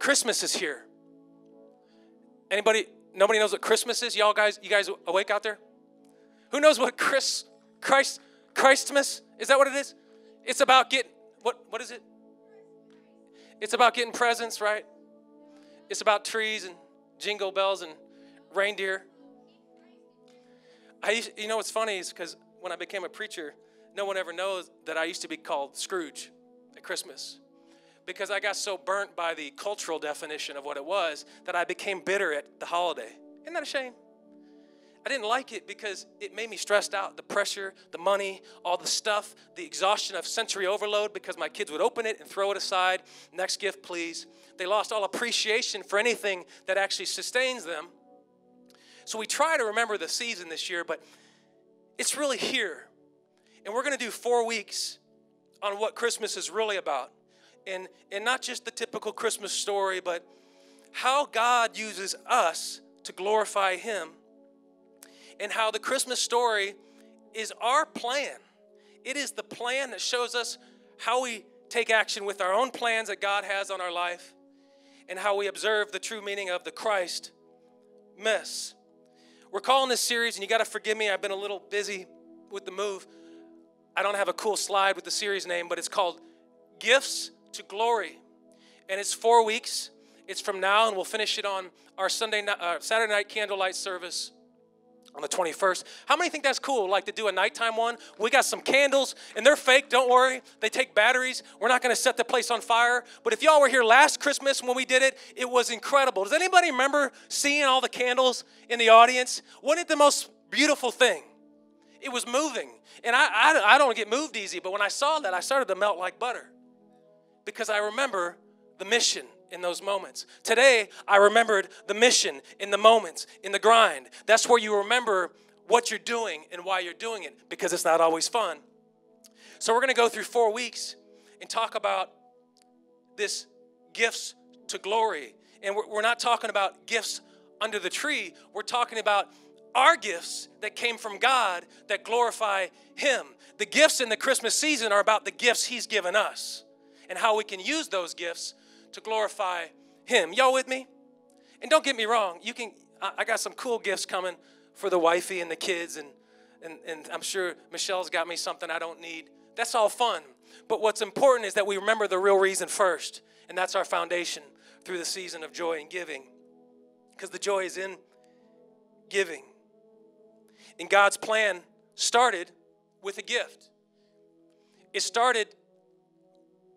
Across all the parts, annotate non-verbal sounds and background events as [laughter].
Christmas is here. Anybody, nobody knows what Christmas is? Y'all guys, you guys awake out there? Who knows what Chris, Christ, Christmas? Is that what it is? It's about getting, what, what is it? It's about getting presents, right? It's about trees and jingle bells and reindeer. I, you know what's funny is because when I became a preacher, no one ever knows that I used to be called Scrooge at Christmas because I got so burnt by the cultural definition of what it was that I became bitter at the holiday. Isn't that a shame? I didn't like it because it made me stressed out. The pressure, the money, all the stuff, the exhaustion of sensory overload because my kids would open it and throw it aside. Next gift, please. They lost all appreciation for anything that actually sustains them. So we try to remember the season this year, but it's really here. And we're going to do four weeks on what Christmas is really about. And, and not just the typical Christmas story, but how God uses us to glorify Him, and how the Christmas story is our plan. It is the plan that shows us how we take action with our own plans that God has on our life, and how we observe the true meaning of the Christ mess. We're calling this series, and you got to forgive me, I've been a little busy with the move. I don't have a cool slide with the series name, but it's called Gifts to Glory. And it's four weeks. It's from now, and we'll finish it on our Sunday, uh, Saturday night candlelight service on the 21st. How many think that's cool? Like to do a nighttime one? We got some candles, and they're fake, don't worry. They take batteries. We're not going to set the place on fire. But if y'all were here last Christmas when we did it, it was incredible. Does anybody remember seeing all the candles in the audience? Wasn't it the most beautiful thing? It was moving. And I, I, I don't get moved easy, but when I saw that, I started to melt like butter because I remember the mission in those moments. Today, I remembered the mission in the moments, in the grind. That's where you remember what you're doing and why you're doing it because it's not always fun. So, we're going to go through four weeks and talk about this gifts to glory. And we're, not talking about gifts under the tree, we're talking about our gifts that came from God that glorify Him. The gifts in the Christmas season are about the gifts He's given us and how we can use those gifts to glorify Him. Y'all with me? And don't get me wrong, you can. I got some cool gifts coming for the wifey and the kids, and and, and I'm sure Michelle's got me something I don't need. That's all fun. But what's important is that we remember the real reason first, and that's our foundation through the season of joy and giving. Because the joy is in giving. And God's plan started with a gift. It started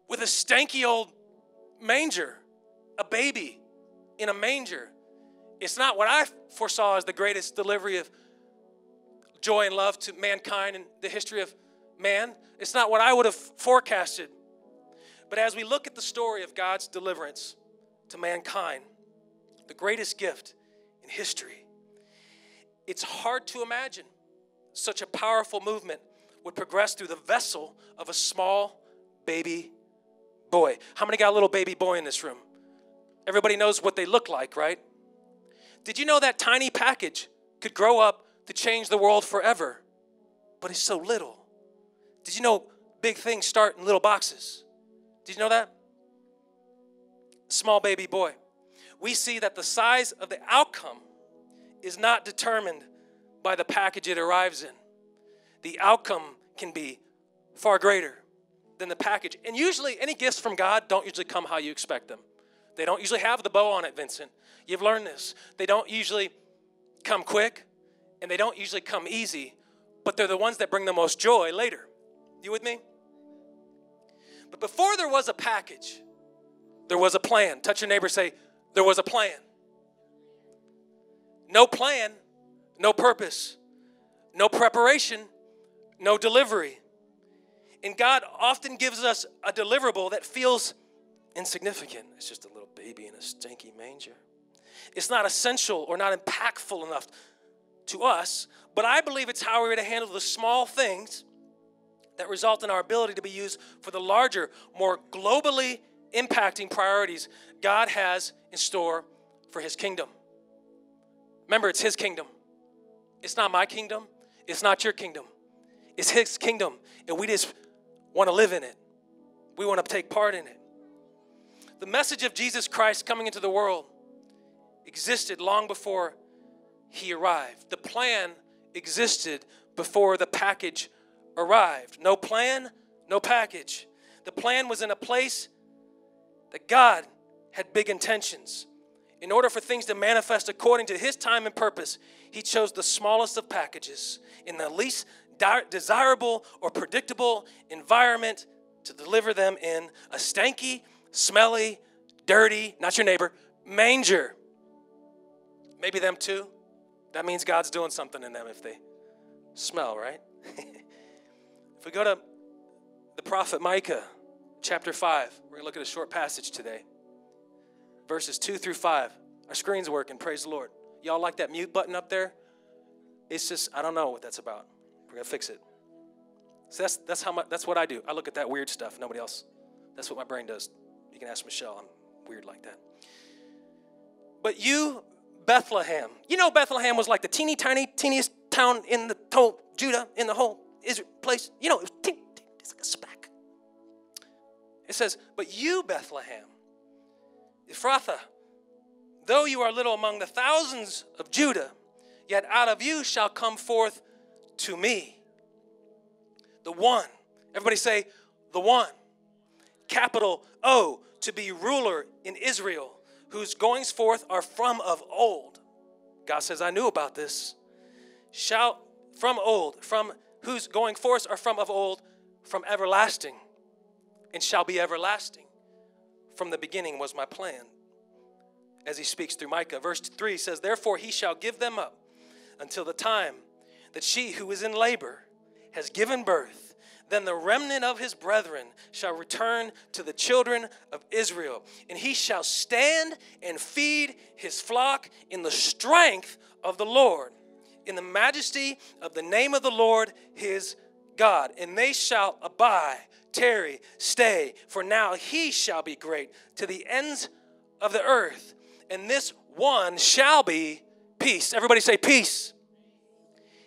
with a stanky old manger, a baby in a manger. It's not what I foresaw as the greatest delivery of joy and love to mankind in the history of man. It's not what I would have forecasted. But as we look at the story of God's deliverance to mankind, the greatest gift in history, it's hard to imagine such a powerful movement would progress through the vessel of a small baby boy. How many got a little baby boy in this room? Everybody knows what they look like, right? Did you know that tiny package could grow up to change the world forever? But it's so little. Did you know big things start in little boxes? Did you know that? Small baby boy. We see that the size of the outcome is not determined by the package it arrives in. The outcome can be far greater than the package. And usually, any gifts from God don't usually come how you expect them. They don't usually have the bow on it, Vincent. You've learned this. They don't usually come quick, and they don't usually come easy, but they're the ones that bring the most joy later. You with me? But before there was a package, there was a plan. Touch your neighbor, say, There was a plan. No plan, no purpose, no preparation, no delivery. And God often gives us a deliverable that feels insignificant. It's just a little baby in a stinky manger. It's not essential or not impactful enough to us, but I believe it's how we're to handle the small things that result in our ability to be used for the larger, more globally impacting priorities God has in store for His kingdom. Remember, it's His kingdom. It's not my kingdom. It's not your kingdom. It's His kingdom. And we just want to live in it. We want to take part in it. The message of Jesus Christ coming into the world existed long before he arrived. The plan existed before the package arrived. No plan, no package. The plan was in a place that God had big intentions. In order for things to manifest according to his time and purpose, he chose the smallest of packages in the least desirable or predictable environment to deliver them in a stanky, smelly, dirty, not your neighbor, manger. Maybe them too. That means God's doing something in them if they smell, right? [laughs] if we go to the prophet Micah, chapter 5, we're going to look at a short passage today. Verses 2 through 5. Our screen's working, praise the Lord. Y'all like that mute button up there? It's just, I don't know what that's about. We're going to fix it. So that's, that's, how my, that's what I do. I look at that weird stuff. Nobody else. That's what my brain does. You can ask Michelle. I'm weird like that. But you, Bethlehem. You know Bethlehem was like the teeny tiny, teeniest town in the whole Judah, in the whole Israel place. You know, it was teeny, teeny, it's like a speck. It says, But you, Bethlehem, Ephrathah, though you are little among the thousands of Judah, yet out of you shall come forth to me the one. Everybody say, the one. Capital O, to be ruler in Israel, whose goings forth are from of old. God says, I knew about this. Shall from old, from whose going forth are from of old, from everlasting, and shall be everlasting. From the beginning was my plan. As he speaks through Micah. Verse 3 says, Therefore he shall give them up until the time that she who is in labor has given birth, then the remnant of his brethren shall return to the children of Israel, and he shall stand and feed his flock in the strength of the Lord, in the majesty of the name of the Lord his God. And they shall abide, tarry, stay, for now he shall be great to the ends of the earth. And this one shall be peace. Everybody say peace.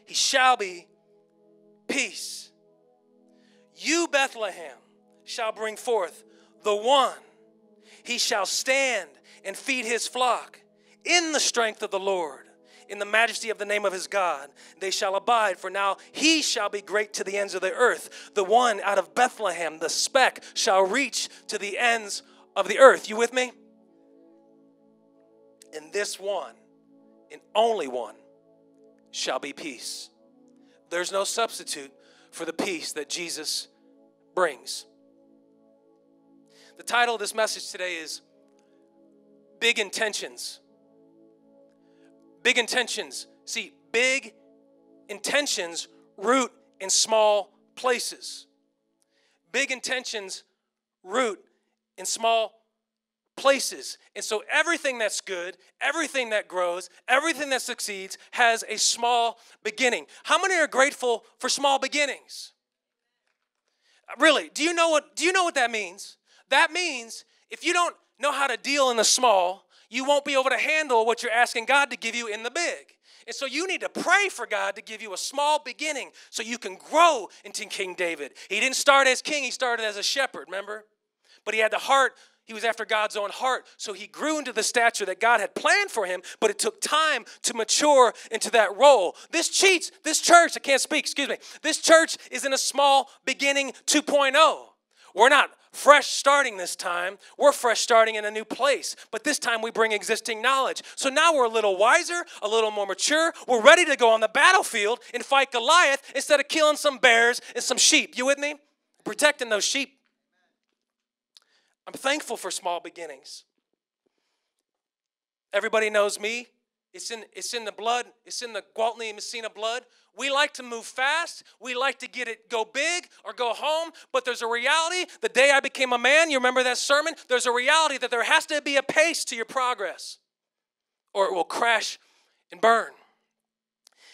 He shall be peace. You, Bethlehem, shall bring forth the one. He shall stand and feed his flock in the strength of the Lord, in the majesty of the name of his God. They shall abide, for now he shall be great to the ends of the earth. The one out of Bethlehem, the speck, shall reach to the ends of the earth. You with me? And this one, and only one, shall be peace. There's no substitute for the peace that Jesus brings. The title of this message today is Big Intentions. Big intentions. See, big intentions root in small places. Big intentions root in small places. And so everything that's good, everything that grows, everything that succeeds has a small beginning. How many are grateful for small beginnings? Really, do you know what do you know what that means? That means if you don't know how to deal in the small, you won't be able to handle what you're asking God to give you in the big. And so you need to pray for God to give you a small beginning so you can grow into King David. He didn't start as king, he started as a shepherd, remember? But he had the heart he was after God's own heart. So he grew into the stature that God had planned for him, but it took time to mature into that role. This cheats, this church, I can't speak, excuse me. This church is in a small beginning 2.0. We're not fresh starting this time. We're fresh starting in a new place. But this time we bring existing knowledge. So now we're a little wiser, a little more mature. We're ready to go on the battlefield and fight Goliath instead of killing some bears and some sheep. You with me? Protecting those sheep I'm thankful for small beginnings. Everybody knows me. It's in, it's in the blood. It's in the Gwaltney Messina blood. We like to move fast. We like to get it go big or go home. But there's a reality. The day I became a man, you remember that sermon? There's a reality that there has to be a pace to your progress, or it will crash and burn.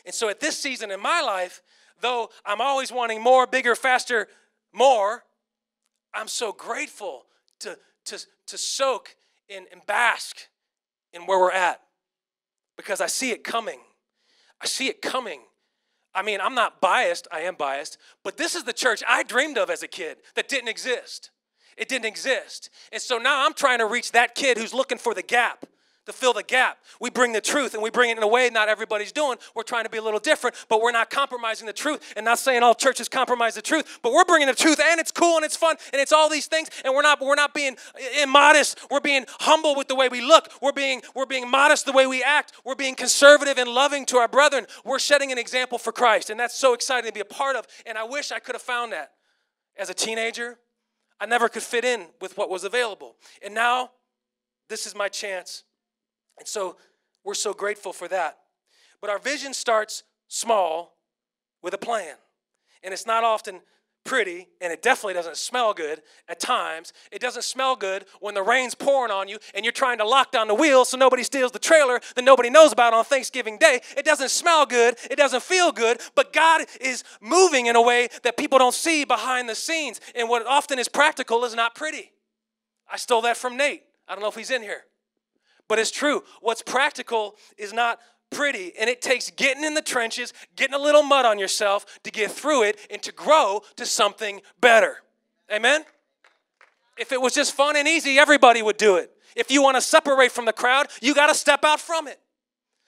And so at this season in my life, though I'm always wanting more, bigger, faster, more, I'm so grateful to, to, to soak in and bask in where we're at because I see it coming. I see it coming. I mean, I'm not biased, I am biased, but this is the church I dreamed of as a kid that didn't exist. It didn't exist. And so now I'm trying to reach that kid who's looking for the gap to fill the gap. We bring the truth and we bring it in a way not everybody's doing. We're trying to be a little different, but we're not compromising the truth and not saying all churches compromise the truth, but we're bringing the truth and it's cool and it's fun and it's all these things and we're not we're not being immodest. We're being humble with the way we look. We're being we're being modest the way we act. We're being conservative and loving to our brethren. We're setting an example for Christ and that's so exciting to be a part of and I wish I could have found that as a teenager. I never could fit in with what was available. And now this is my chance and so we're so grateful for that. But our vision starts small with a plan. And it's not often pretty, and it definitely doesn't smell good at times. It doesn't smell good when the rain's pouring on you and you're trying to lock down the wheels so nobody steals the trailer that nobody knows about on Thanksgiving Day. It doesn't smell good, it doesn't feel good, but God is moving in a way that people don't see behind the scenes. And what often is practical is not pretty. I stole that from Nate. I don't know if he's in here. But it's true. What's practical is not pretty, and it takes getting in the trenches, getting a little mud on yourself to get through it and to grow to something better. Amen? If it was just fun and easy, everybody would do it. If you want to separate from the crowd, you got to step out from it.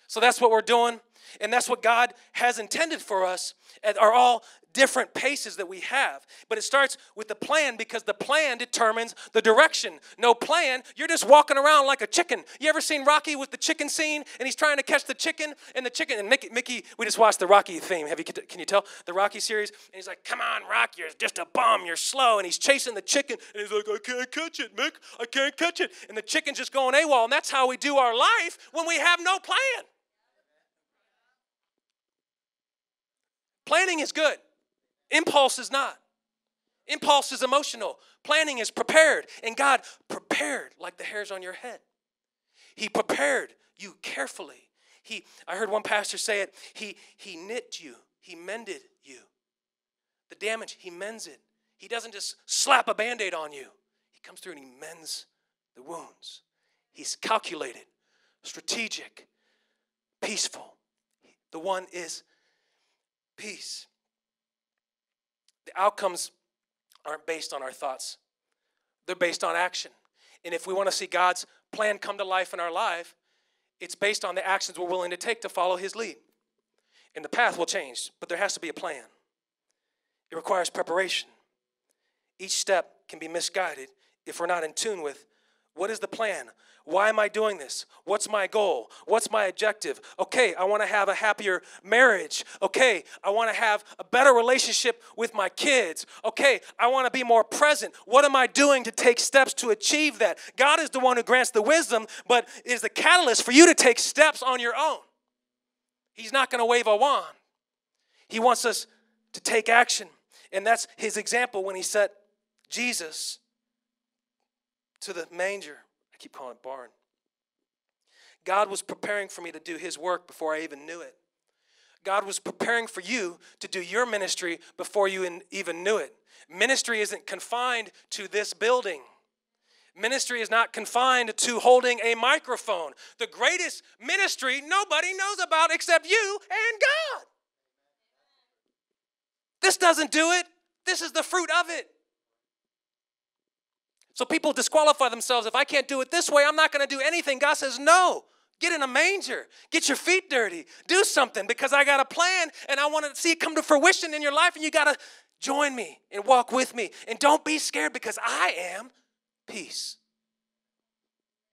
So that's what we're doing, and that's what God has intended for us, are all different paces that we have. But it starts with the plan because the plan determines the direction. No plan, you're just walking around like a chicken. You ever seen Rocky with the chicken scene and he's trying to catch the chicken and the chicken and Mickey, Mickey we just watched the Rocky theme. Have you can you tell the Rocky series? And he's like, "Come on, Rock, you're just a bum. You're slow." And he's chasing the chicken and he's like, "I can't catch it, Mick. I can't catch it." And the chicken's just going AWOL. And that's how we do our life when we have no plan. Planning is good. Impulse is not. Impulse is emotional. Planning is prepared. And God prepared like the hairs on your head. He prepared you carefully. He, I heard one pastor say it, he, he knit you, he mended you. The damage, he mends it. He doesn't just slap a band aid on you, he comes through and he mends the wounds. He's calculated, strategic, peaceful. The one is peace. The outcomes aren't based on our thoughts, they're based on action. And if we want to see God's plan come to life in our life, it's based on the actions we're willing to take to follow His lead. And the path will change, but there has to be a plan. It requires preparation. Each step can be misguided if we're not in tune with what is the plan? Why am I doing this? What's my goal? What's my objective? Okay, I want to have a happier marriage. Okay, I want to have a better relationship with my kids. Okay, I want to be more present. What am I doing to take steps to achieve that? God is the one who grants the wisdom, but is the catalyst for you to take steps on your own. He's not going to wave a wand. He wants us to take action. And that's his example when he set Jesus to the manger. I keep calling it barn. God was preparing for me to do his work before I even knew it. God was preparing for you to do your ministry before you even knew it. Ministry isn't confined to this building. Ministry is not confined to holding a microphone. The greatest ministry nobody knows about except you and God. This doesn't do it, this is the fruit of it. So people disqualify themselves. If I can't do it this way, I'm not going to do anything. God says, no. Get in a manger. Get your feet dirty. Do something because I got a plan and I want to see it come to fruition in your life. And you got to join me and walk with me. And don't be scared because I am peace.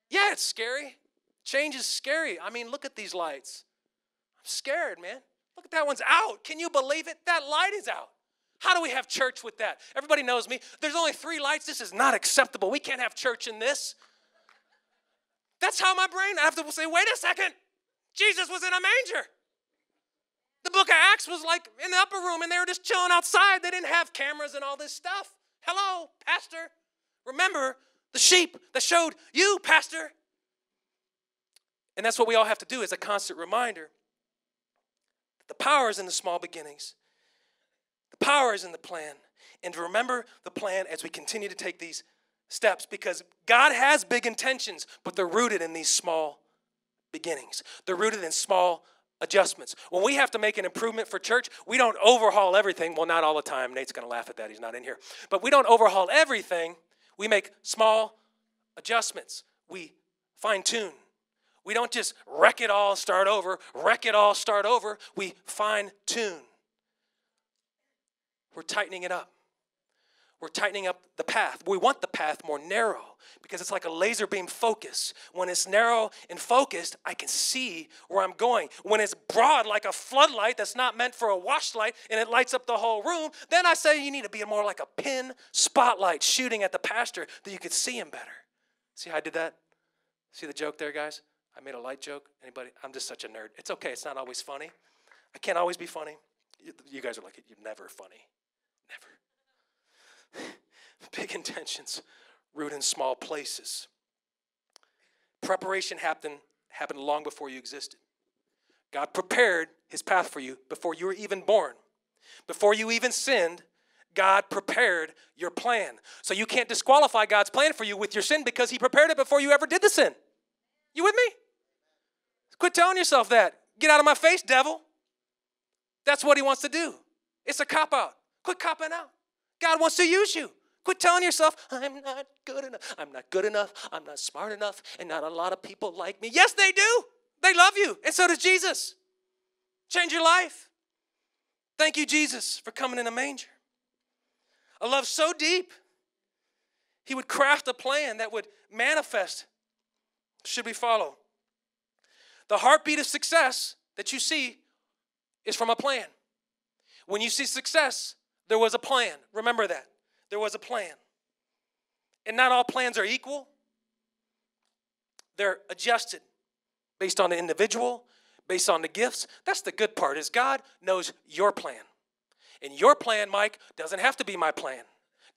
Yeah, it's scary. Change is scary. I mean, look at these lights. I'm scared, man. Look at that one's out. Can you believe it? That light is out. How do we have church with that? Everybody knows me. There's only three lights. This is not acceptable. We can't have church in this. That's how my brain, I have to say, wait a second. Jesus was in a manger. The book of Acts was like in the upper room and they were just chilling outside. They didn't have cameras and all this stuff. Hello, Pastor. Remember the sheep that showed you, Pastor. And that's what we all have to do is a constant reminder. The power is in the small beginnings power is in the plan. And remember the plan as we continue to take these steps because God has big intentions, but they're rooted in these small beginnings. They're rooted in small adjustments. When we have to make an improvement for church, we don't overhaul everything. Well, not all the time. Nate's going to laugh at that. He's not in here. But we don't overhaul everything. We make small adjustments. We fine tune. We don't just wreck it all, start over, wreck it all, start over. We fine tune. We're tightening it up. We're tightening up the path. We want the path more narrow because it's like a laser beam focus. When it's narrow and focused, I can see where I'm going. When it's broad, like a floodlight that's not meant for a wash light and it lights up the whole room, then I say you need to be more like a pin spotlight shooting at the pastor that you could see him better. See how I did that? See the joke there, guys? I made a light joke. Anybody? I'm just such a nerd. It's okay. It's not always funny. I can't always be funny. You guys are like, you're never funny. Never. [laughs] Big intentions, root in small places. Preparation happened, happened long before you existed. God prepared his path for you before you were even born. Before you even sinned, God prepared your plan. So you can't disqualify God's plan for you with your sin because he prepared it before you ever did the sin. You with me? Quit telling yourself that. Get out of my face, devil. That's what he wants to do. It's a cop out. Quit copping out. God wants to use you. Quit telling yourself, I'm not good enough. I'm not good enough. I'm not smart enough. And not a lot of people like me. Yes, they do. They love you. And so does Jesus. Change your life. Thank you, Jesus, for coming in a manger. A love so deep, he would craft a plan that would manifest should we follow. The heartbeat of success that you see is from a plan. When you see success, there was a plan. Remember that. There was a plan. And not all plans are equal, they're adjusted based on the individual, based on the gifts. That's the good part is God knows your plan. And your plan, Mike, doesn't have to be my plan.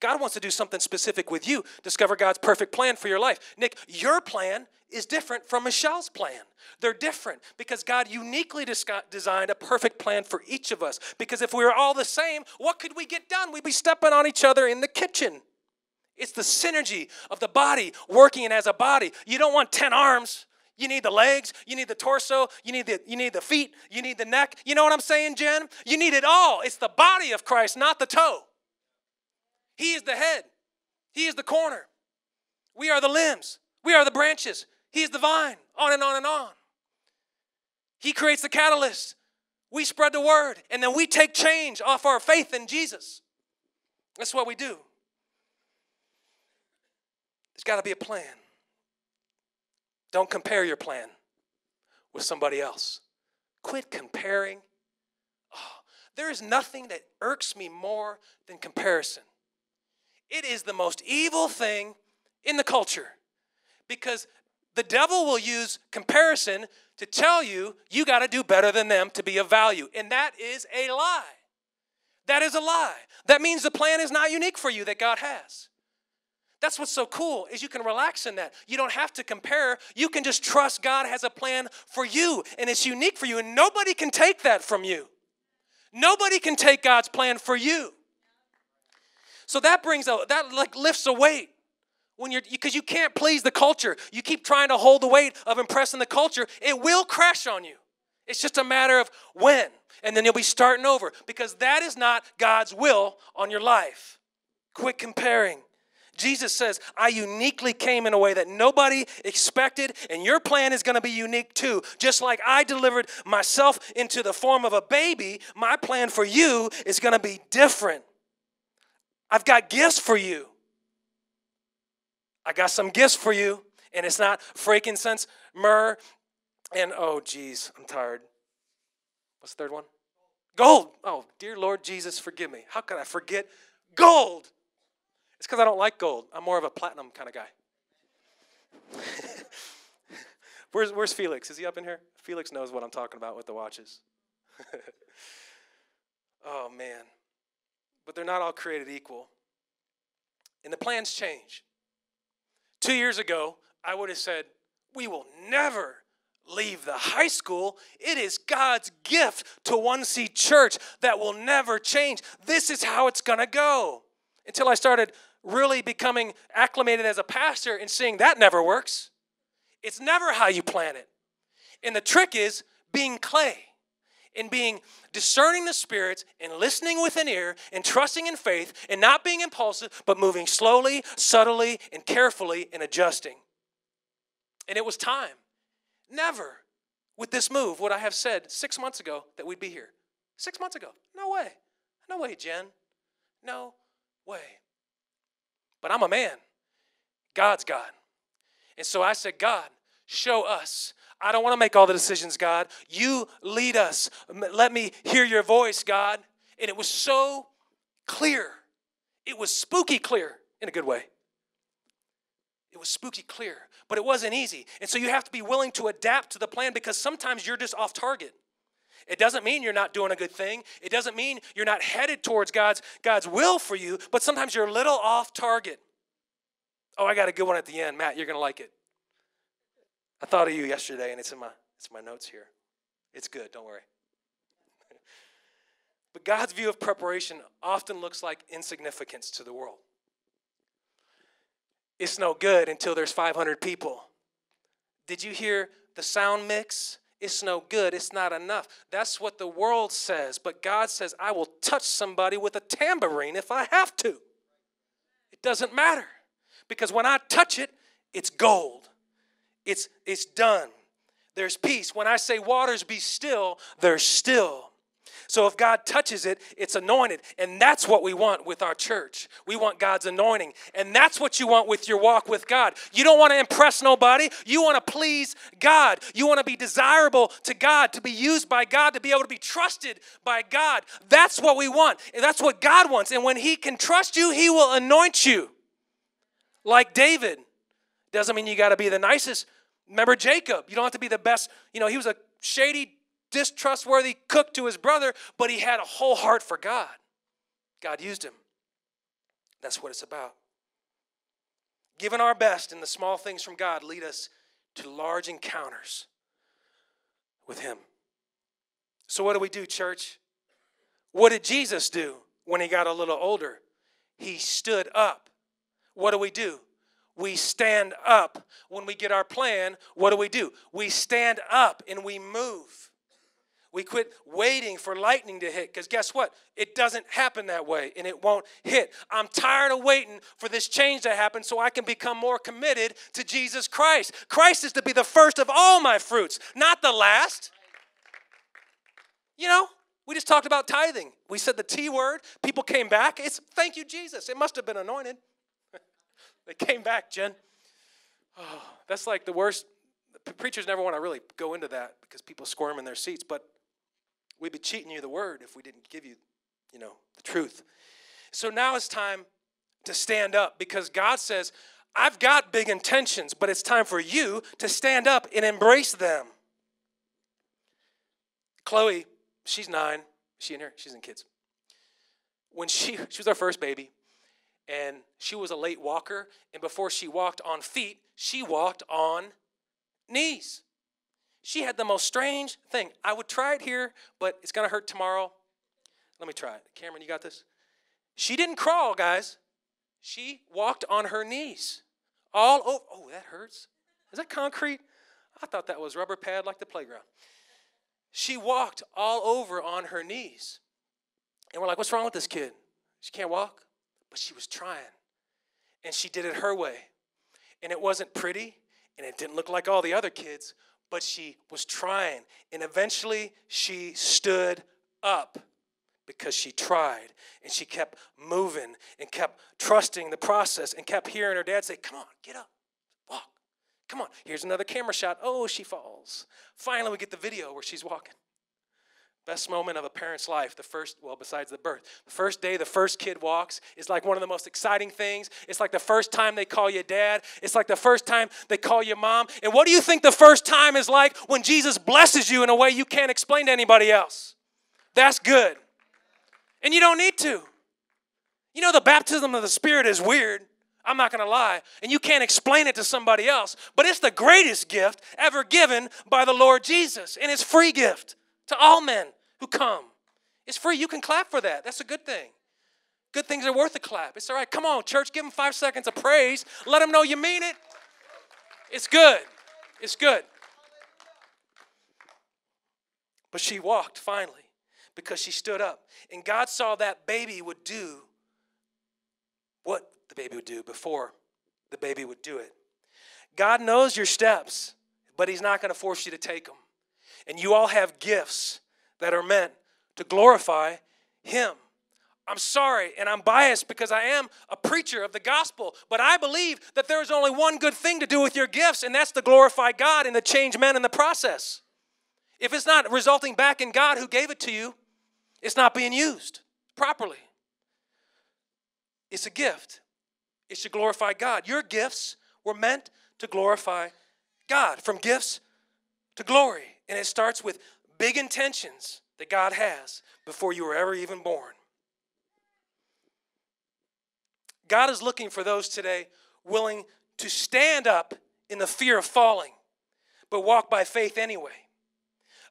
God wants to do something specific with you. Discover God's perfect plan for your life. Nick, your plan is different from Michelle's plan. They're different because God uniquely designed a perfect plan for each of us. Because if we were all the same, what could we get done? We'd be stepping on each other in the kitchen. It's the synergy of the body working as a body. You don't want 10 arms. You need the legs, you need the torso, you need the, you need the feet, you need the neck. You know what I'm saying, Jen? You need it all. It's the body of Christ, not the toe. He is the head, He is the corner. We are the limbs, we are the branches. He is the vine, on and on and on. He creates the catalyst. We spread the word, and then we take change off our faith in Jesus. That's what we do. There's got to be a plan. Don't compare your plan with somebody else. Quit comparing. Oh, there is nothing that irks me more than comparison. It is the most evil thing in the culture because the devil will use comparison to tell you you got to do better than them to be of value. And that is a lie. That is a lie. That means the plan is not unique for you that God has. That's what's so cool is you can relax in that. You don't have to compare. You can just trust God has a plan for you and it's unique for you and nobody can take that from you. Nobody can take God's plan for you. So that brings a that like lifts a weight when you're because you can't please the culture. You keep trying to hold the weight of impressing the culture, it will crash on you. It's just a matter of when. And then you'll be starting over because that is not God's will on your life. Quit comparing. Jesus says, I uniquely came in a way that nobody expected, and your plan is going to be unique too. Just like I delivered myself into the form of a baby, my plan for you is going to be different. I've got gifts for you. I got some gifts for you, and it's not frankincense, myrrh, and oh, geez, I'm tired. What's the third one? Gold. Oh, dear Lord Jesus, forgive me. How could I forget gold? It's because I don't like gold. I'm more of a platinum kind of guy. [laughs] where's, where's Felix? Is he up in here? Felix knows what I'm talking about with the watches. [laughs] oh, man but they're not all created equal. And the plans change. Two years ago, I would have said, We will never leave the high school. It is God's gift to One Seed Church that will never change. This is how it's going to go. Until I started really becoming acclimated as a pastor and seeing that never works. It's never how you plan it. And the trick is being clay in being discerning the spirits and listening with an ear and trusting in faith and not being impulsive, but moving slowly, subtly, and carefully and adjusting. And it was time. Never with this move would I have said six months ago that we'd be here. Six months ago. No way. No way, Jen. No way. But I'm a man. God's God. And so I said, God, show us. I don't want to make all the decisions, God. You lead us. Let me hear your voice, God. And it was so clear. It was spooky clear in a good way. It was spooky clear, but it wasn't easy. And so you have to be willing to adapt to the plan because sometimes you're just off target. It doesn't mean you're not doing a good thing. It doesn't mean you're not headed towards God's, God's will for you, but sometimes you're a little off target. Oh, I got a good one at the end. Matt, you're going to like it. I thought of you yesterday, and it's in my, it's in my notes here. It's good, don't worry. [laughs] but God's view of preparation often looks like insignificance to the world. It's no good until there's 500 people. Did you hear the sound mix? It's no good. It's not enough. That's what the world says. But God says, I will touch somebody with a tambourine if I have to. It doesn't matter. Because when I touch it, it's gold. It's, it's done. There's peace. When I say waters be still, they're still. So if God touches it, it's anointed. And that's what we want with our church. We want God's anointing. And that's what you want with your walk with God. You don't want to impress nobody. You want to please God. You want to be desirable to God, to be used by God, to be able to be trusted by God. That's what we want. And that's what God wants. And when He can trust you, He will anoint you. Like David. Doesn't mean you got to be the nicest. Remember Jacob. You don't have to be the best. You know, he was a shady distrustworthy cook to his brother, but he had a whole heart for God. God used him. That's what it's about. Giving our best in the small things from God lead us to large encounters with him. So what do we do, church? What did Jesus do when he got a little older? He stood up. What do we do? We stand up. When we get our plan, what do we do? We stand up and we move. We quit waiting for lightning to hit because guess what? It doesn't happen that way and it won't hit. I'm tired of waiting for this change to happen so I can become more committed to Jesus Christ. Christ is to be the first of all my fruits, not the last. You know, we just talked about tithing. We said the T word. People came back. It's thank you, Jesus. It must have been anointed. They came back, Jen. Oh, that's like the worst. Preachers never want to really go into that because people squirm in their seats. But We'd be cheating you the word if we didn't give you, you know, the truth. So now it's time to stand up because God says, I've got big intentions, but it's time for you to stand up and embrace them. Chloe, she's nine. She in here? She's in kids. When she [laughs] she was our first baby, and she was a late walker, and before she walked on feet, she walked on knees. She had the most strange thing. I would try it here, but it's going to hurt tomorrow. Let me try it. Cameron, you got this? She didn't crawl, guys. She walked on her knees. All over. Oh, that hurts. Is that concrete? I thought that was rubber pad like the playground. She walked all over on her knees. And we're like, what's wrong with this kid? She can't walk? But she was trying. And she did it her way. And it wasn't pretty, and it didn't look like all the other kids, but she was trying. And eventually she stood up because she tried and she kept moving and kept trusting the process and kept hearing her dad say, Come on, get up, walk. Come on. Here's another camera shot. Oh, she falls. Finally, we get the video where she's walking. Best moment of a parent's life, the first, well, besides the birth. The first day the first kid walks is like one of the most exciting things. It's like the first time they call you dad. It's like the first time they call you mom. And what do you think the first time is like when Jesus blesses you in a way you can't explain to anybody else? That's good. And you don't need to. You know, the baptism of the Spirit is weird. I'm not going to lie. And you can't explain it to somebody else. But it's the greatest gift ever given by the Lord Jesus. And it's free gift to all men who come. It's free. You can clap for that. That's a good thing. Good things are worth a clap. It's all right. Come on, church, give them five seconds of praise. Let them know you mean it. It's good. It's good. But she walked finally because she stood up. And God saw that baby would do what the baby would do before the baby would do it. God knows your steps, but He's not going to force you to take them. And you all have gifts that are meant to glorify Him. I'm sorry, and I'm biased because I am a preacher of the gospel, but I believe that there is only one good thing to do with your gifts, and that's to glorify God and to change men in the process. If it's not resulting back in God who gave it to you, it's not being used properly. It's a gift, it should glorify God. Your gifts were meant to glorify God, from gifts to glory. And it starts with big intentions that God has before you were ever even born. God is looking for those today willing to stand up in the fear of falling, but walk by faith anyway.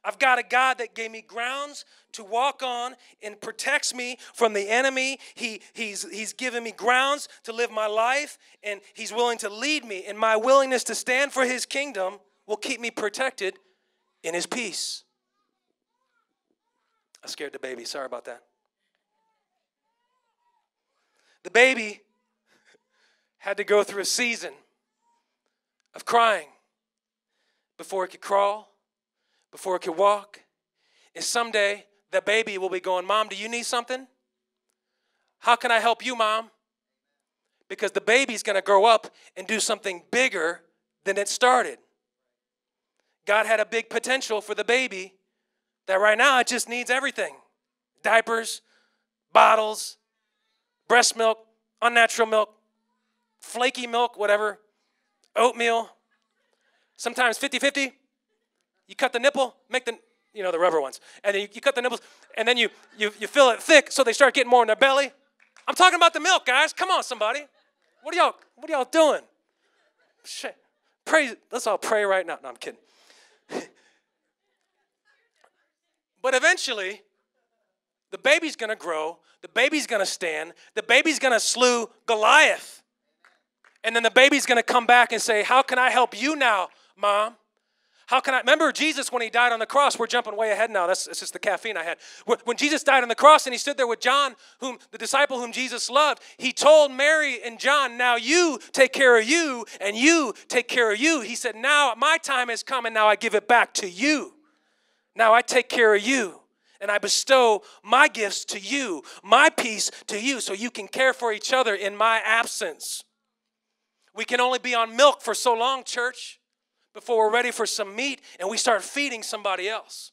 I've got a God that gave me grounds to walk on and protects me from the enemy. He, he's, he's given me grounds to live my life, and He's willing to lead me. And my willingness to stand for His kingdom will keep me protected in His peace. I scared the baby. Sorry about that. The baby had to go through a season of crying before it could crawl, before it could walk. And someday the baby will be going, Mom, do you need something? How can I help you, Mom? Because the baby's going to grow up and do something bigger than it started. God had a big potential for the baby that right now it just needs everything diapers, bottles, breast milk, unnatural milk, flaky milk, whatever, oatmeal, sometimes 50 50. You cut the nipple, make the, you know, the rubber ones, and then you, you cut the nipples, and then you, you, you fill it thick so they start getting more in their belly. I'm talking about the milk, guys. Come on, somebody. What are y'all, what are y'all doing? Shit. Pray, let's all pray right now. No, I'm kidding. But eventually, the baby's gonna grow, the baby's gonna stand, the baby's gonna slew Goliath. And then the baby's gonna come back and say, How can I help you now, mom? How can I remember Jesus when he died on the cross? We're jumping way ahead now. That's, that's just the caffeine I had. When Jesus died on the cross and he stood there with John, whom the disciple whom Jesus loved, he told Mary and John, Now you take care of you, and you take care of you. He said, Now my time has come, and now I give it back to you. Now I take care of you and I bestow my gifts to you, my peace to you, so you can care for each other in my absence. We can only be on milk for so long, church, before we're ready for some meat and we start feeding somebody else.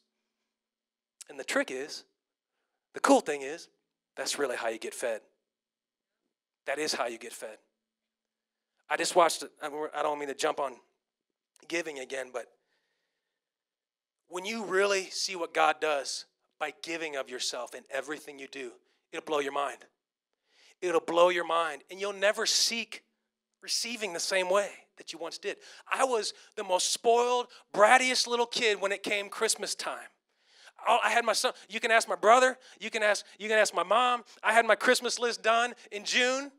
And the trick is, the cool thing is, that's really how you get fed. That is how you get fed. I just watched, I don't mean to jump on giving again, but when you really see what God does by giving of yourself in everything you do, it'll blow your mind. It'll blow your mind, and you'll never seek receiving the same way that you once did. I was the most spoiled, brattiest little kid when it came Christmas time. I had my son. You can ask my brother. You can ask. You can ask my mom. I had my Christmas list done in June.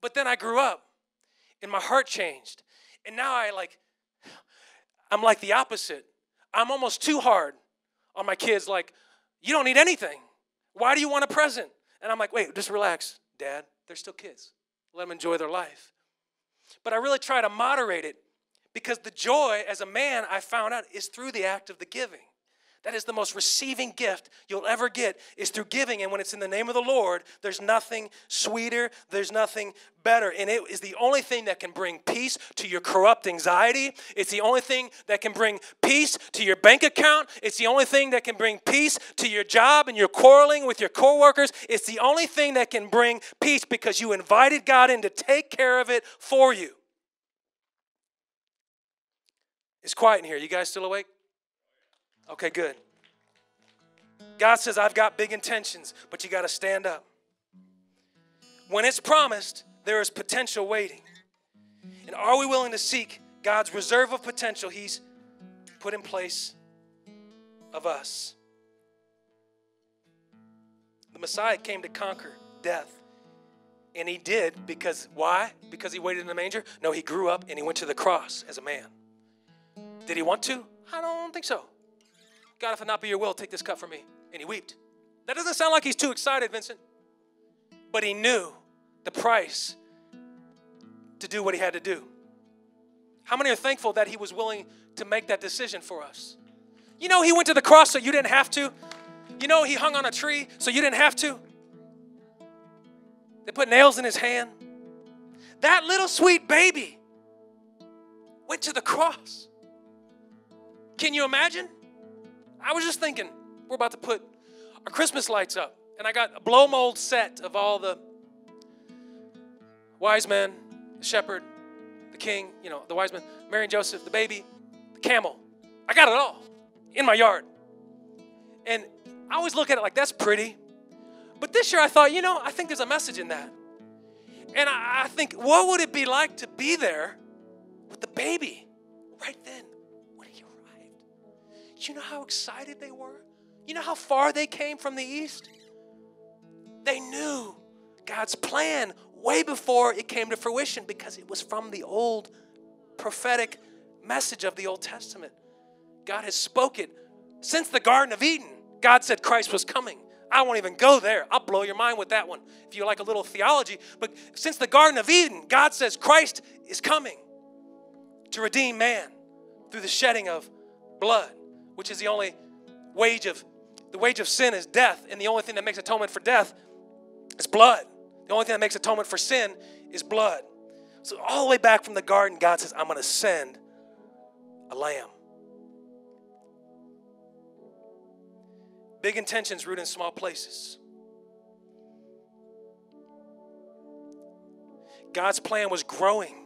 But then I grew up, and my heart changed, and now I like. I'm like the opposite. I'm almost too hard on my kids like, you don't need anything. Why do you want a present? And I'm like, wait, just relax, Dad. They're still kids. Let them enjoy their life. But I really try to moderate it because the joy as a man I found out is through the act of the giving. That is the most receiving gift you'll ever get is through giving. And when it's in the name of the Lord, there's nothing sweeter, there's nothing better. And it is the only thing that can bring peace to your corrupt anxiety. It's the only thing that can bring peace to your bank account. It's the only thing that can bring peace to your job and your quarreling with your coworkers. It's the only thing that can bring peace because you invited God in to take care of it for you. It's quiet in here. You guys still awake? Okay, good. God says, I've got big intentions, but you got to stand up. When it's promised, there is potential waiting. And are we willing to seek God's reserve of potential He's put in place of us? The Messiah came to conquer death. And he did because why? Because he waited in the manger? No, he grew up and he went to the cross as a man. Did he want to? I don't think so. God, if it not be your will, take this cup from me. And he wept. That doesn't sound like he's too excited, Vincent. But he knew the price to do what he had to do. How many are thankful that he was willing to make that decision for us? You know, he went to the cross so you didn't have to. You know, he hung on a tree so you didn't have to. They put nails in his hand. That little sweet baby went to the cross. Can you imagine? I was just thinking, we're about to put our Christmas lights up, and I got a blow mold set of all the wise men, the shepherd, the king, you know, the wise men, Mary and Joseph, the baby, the camel. I got it all in my yard. And I always look at it like that's pretty. But this year I thought, you know, I think there's a message in that. And I, I think, what would it be like to be there with the baby right then? Do you know how excited they were? You know how far they came from the east? They knew God's plan way before it came to fruition because it was from the old prophetic message of the Old Testament. God has spoken since the Garden of Eden. God said Christ was coming. I won't even go there. I'll blow your mind with that one if you like a little theology. But since the Garden of Eden, God says Christ is coming to redeem man through the shedding of blood, which is the only wage of the wage of sin is death, and the only thing that makes atonement for death is blood. The only thing that makes atonement for sin is blood. So all the way back from the garden, God says, I'm going to send a lamb. Big intentions root in small places. God's plan was growing,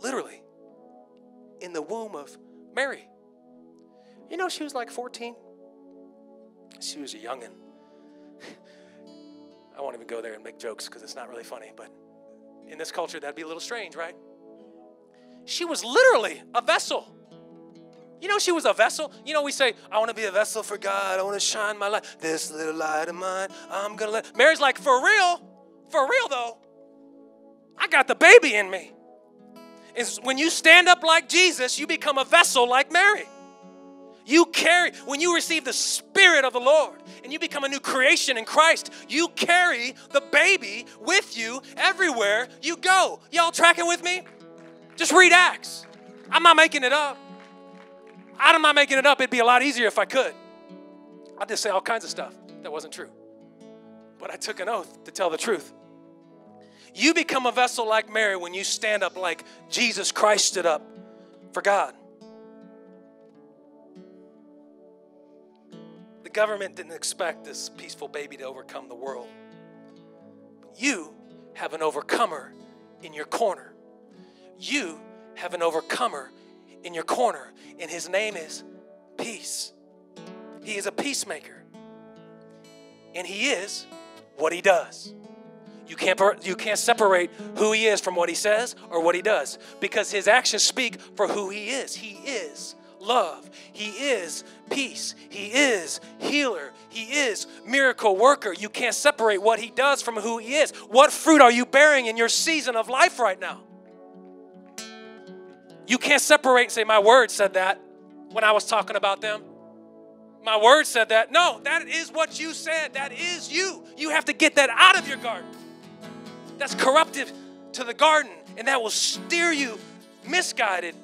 literally, in the womb of Mary. You know, she was like 14. She was a youngin'. I won't even go there and make jokes because it's not really funny, but in this culture, that'd be a little strange, right? She was literally a vessel. You know, she was a vessel. You know, we say, I want to be a vessel for God. I want to shine my light. This little light of mine, I'm going to let. Mary's like, for real? For real, though. I got the baby in me. Is when you stand up like Jesus, you become a vessel like Mary. You carry, when you receive the Spirit of the Lord and you become a new creation in Christ, you carry the baby with you everywhere you go. Y'all tracking with me? Just read Acts. I'm not making it up. I'm not making it up. It'd be a lot easier if I could. I'd just say all kinds of stuff that wasn't true. But I took an oath to tell the truth. You become a vessel like Mary when you stand up like Jesus Christ stood up for God. Government didn't expect this peaceful baby to overcome the world. You have an overcomer in your corner. You have an overcomer in your corner, and his name is Peace. He is a peacemaker, and he is what he does. You can't, you can't separate who he is from what he says or what he does because his actions speak for who he is. He is love. He is peace. He is healer. He is miracle worker. You can't separate what he does from who he is. What fruit are you bearing in your season of life right now? You can't separate and say, My word said that when I was talking about them. My word said that. No, that is what you said. That is you. You have to get that out of your garden. That's corruptive to the garden, and that will steer you misguided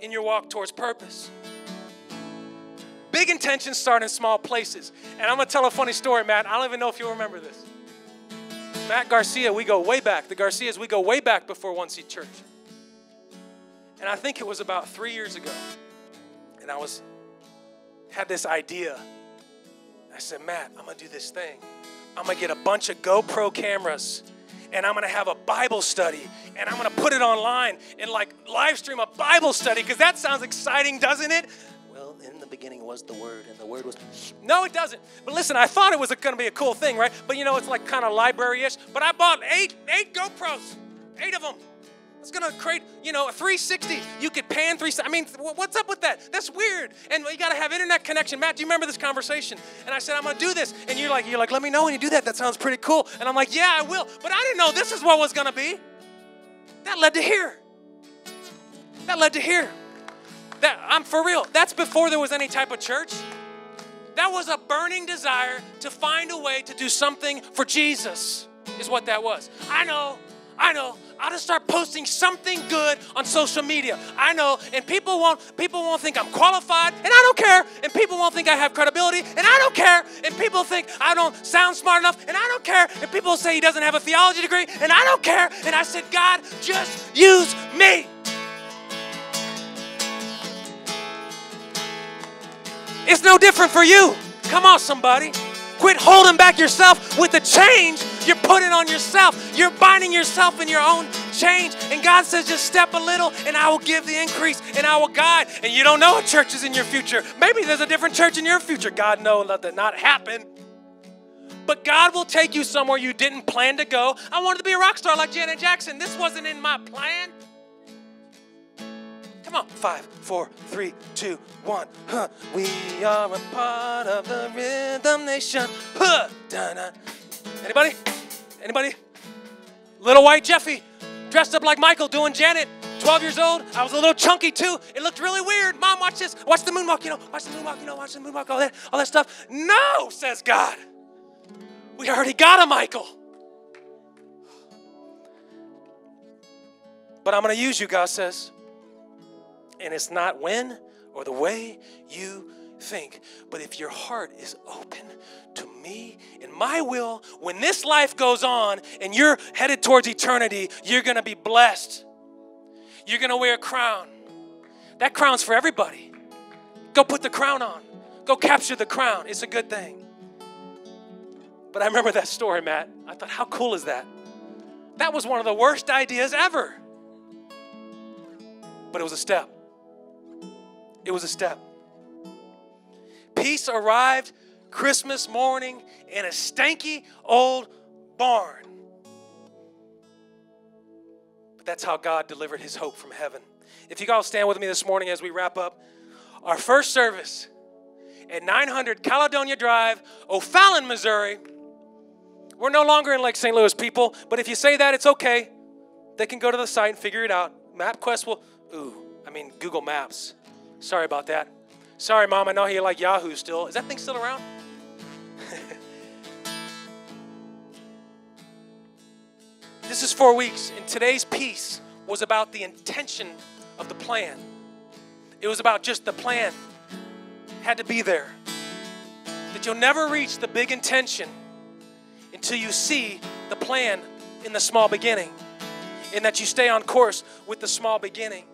in your walk towards purpose. Big intentions start in small places. And I'm going to tell a funny story, Matt. I don't even know if you'll remember this. Matt Garcia, we go way back. The Garcias, we go way back before One Seed Church. And I think it was about three years ago. And I was had this idea. I said, Matt, I'm gonna do this thing. I'm gonna get a bunch of GoPro cameras and I'm gonna have a Bible study and I'm gonna put it online and like live stream a Bible study because that sounds exciting, doesn't it? Well, in the beginning was the Word, and the Word was. [sniffs] No, it doesn't. But listen, I thought it was gonna be a cool thing, right? But you know, it's like kind of library ish. But I bought eight, eight GoPros, eight of them. It's gonna create, you know, a 360. You could pan 360. I mean, what's up with that? That's weird. And you gotta have internet connection. Matt, do you remember this conversation? And I said, I'm gonna do this. And you're like, you're like, let me know when you do that. That sounds pretty cool. And I'm like, yeah, I will. But I didn't know this is what was gonna be. That led to here. That led to here. That I'm for real. That's before there was any type of church. That was a burning desire to find a way to do something for Jesus, is what that was. I know, I know. I'll just start posting something good on social media. I know, and people won't people won't think I'm qualified, and I don't care. And people won't think I have credibility, and I don't care. People think I don't sound smart enough, and I don't care. And people say he doesn't have a theology degree, and I don't care. And I said, God, just use me. It's no different for you. Come on, somebody. Quit holding back yourself with the change you're putting on yourself. You're binding yourself in your own change. And God says, just step a little and I will give the increase and I will guide. And you don't know what church is in your future. Maybe there's a different church in your future. God knows let that not happen. But God will take you somewhere you didn't plan to go. I wanted to be a rock star like Janet Jackson. This wasn't in my plan. Come on. Five, four, three, two, one. Huh. We are a part of the rhythm nation. Huh. Anybody? Anybody? Little white Jeffy, dressed up like Michael doing Janet. 12 years old. I was a little chunky too. It looked really weird. Mom, watch this. Watch the moonwalk, you know. Watch the moonwalk, you know. Watch the moonwalk, all that, all that stuff. No, says God. We already got a Michael. But I'm going to use you, God says. And it's not when or the way you think. But if your heart is open my will, when this life goes on and you're headed towards eternity, you're going to be blessed. You're going to wear a crown. That crown's for everybody. Go put the crown on. Go capture the crown. It's a good thing. But I remember that story, Matt. I thought, how cool is that? That was one of the worst ideas ever. But it was a step. It was a step. Peace arrived Christmas morning in a stanky old barn. But that's how God delivered his hope from heaven. If you guys stand with me this morning as we wrap up, our first service at 900 Caledonia Drive, O'Fallon, Missouri. We're no longer in Lake St. Louis, people, but if you say that, it's okay. They can go to the site and figure it out. MapQuest will, ooh, I mean, Google Maps. Sorry about that. Sorry, Mom, I know you like Yahoo still. Is that thing still around? This is four weeks, and today's piece was about the intention of the plan. It was about just the plan had to be there. That you'll never reach the big intention until you see the plan in the small beginning, and that you stay on course with the small beginning.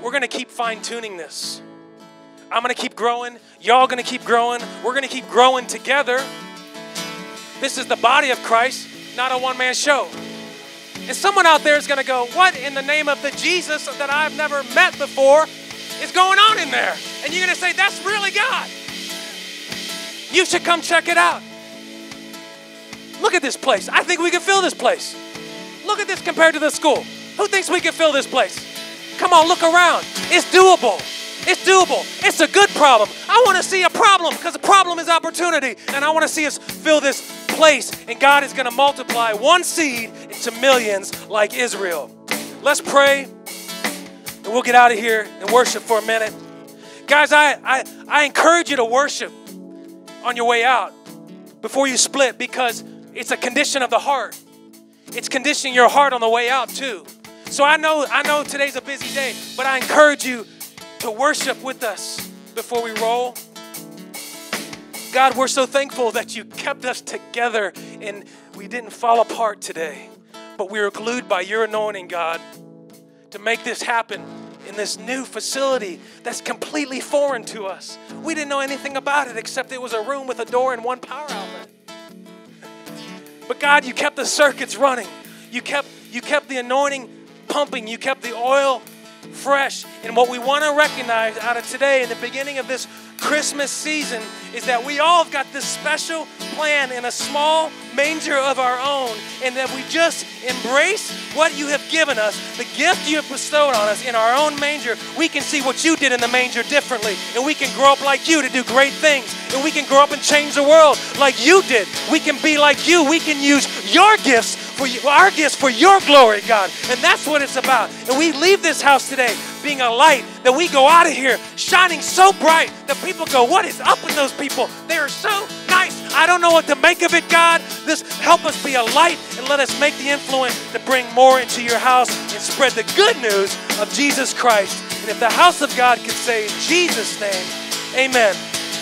We're to keep fine tuning this. I'm to keep growing. Y'all to keep growing. We're to keep growing together. This is the body of Christ, not a one man show. And someone out there is going to go, What in the name of the Jesus that I've never met before is going on in there? And you're going to say, That's really God. You should come check it out. Look at this place. I think we can fill this place. Look at this compared to the school. Who thinks we can fill this place? Come on, look around. It's doable. It's doable. It's a good problem. I want to see a problem because a problem is opportunity. And I want to see us fill this place. And God is going to multiply one seed into millions like Israel. Let's pray. And we'll get out of here and worship for a minute. Guys, I, I, I encourage you to worship on your way out before you split because it's a condition of the heart. It's conditioning your heart on the way out, too. So I know I know today's a busy day, but I encourage you to worship with us before we roll. God, we're so thankful that you kept us together and we didn't fall apart today. But we were glued by your anointing, God, to make this happen in this new facility that's completely foreign to us. We didn't know anything about it except it was a room with a door and one power outlet. But God, you kept the circuits running. You kept you kept the anointing pumping. You kept the oil fresh. And what we want to recognize out of today, in the beginning of this Christmas season, is that we all have got this special plan in a small manger of our own, and that we just embrace what you have given us, the gift you have bestowed on us in our own manger. We can see what you did in the manger differently, and we can grow up like you to do great things, and we can grow up and change the world like you did. We can be like you. We can use your gifts for you, our gifts for your glory, God. And that's what it's about. And we leave this house today being a light that we go out of here shining so bright that people go, What is up with those people? They are so nice. I don't know what to make of it, God. This help us be a light and let us make the influence to bring more into your house and spread the good news of Jesus Christ. And if the house of God could say in Jesus' name, Amen.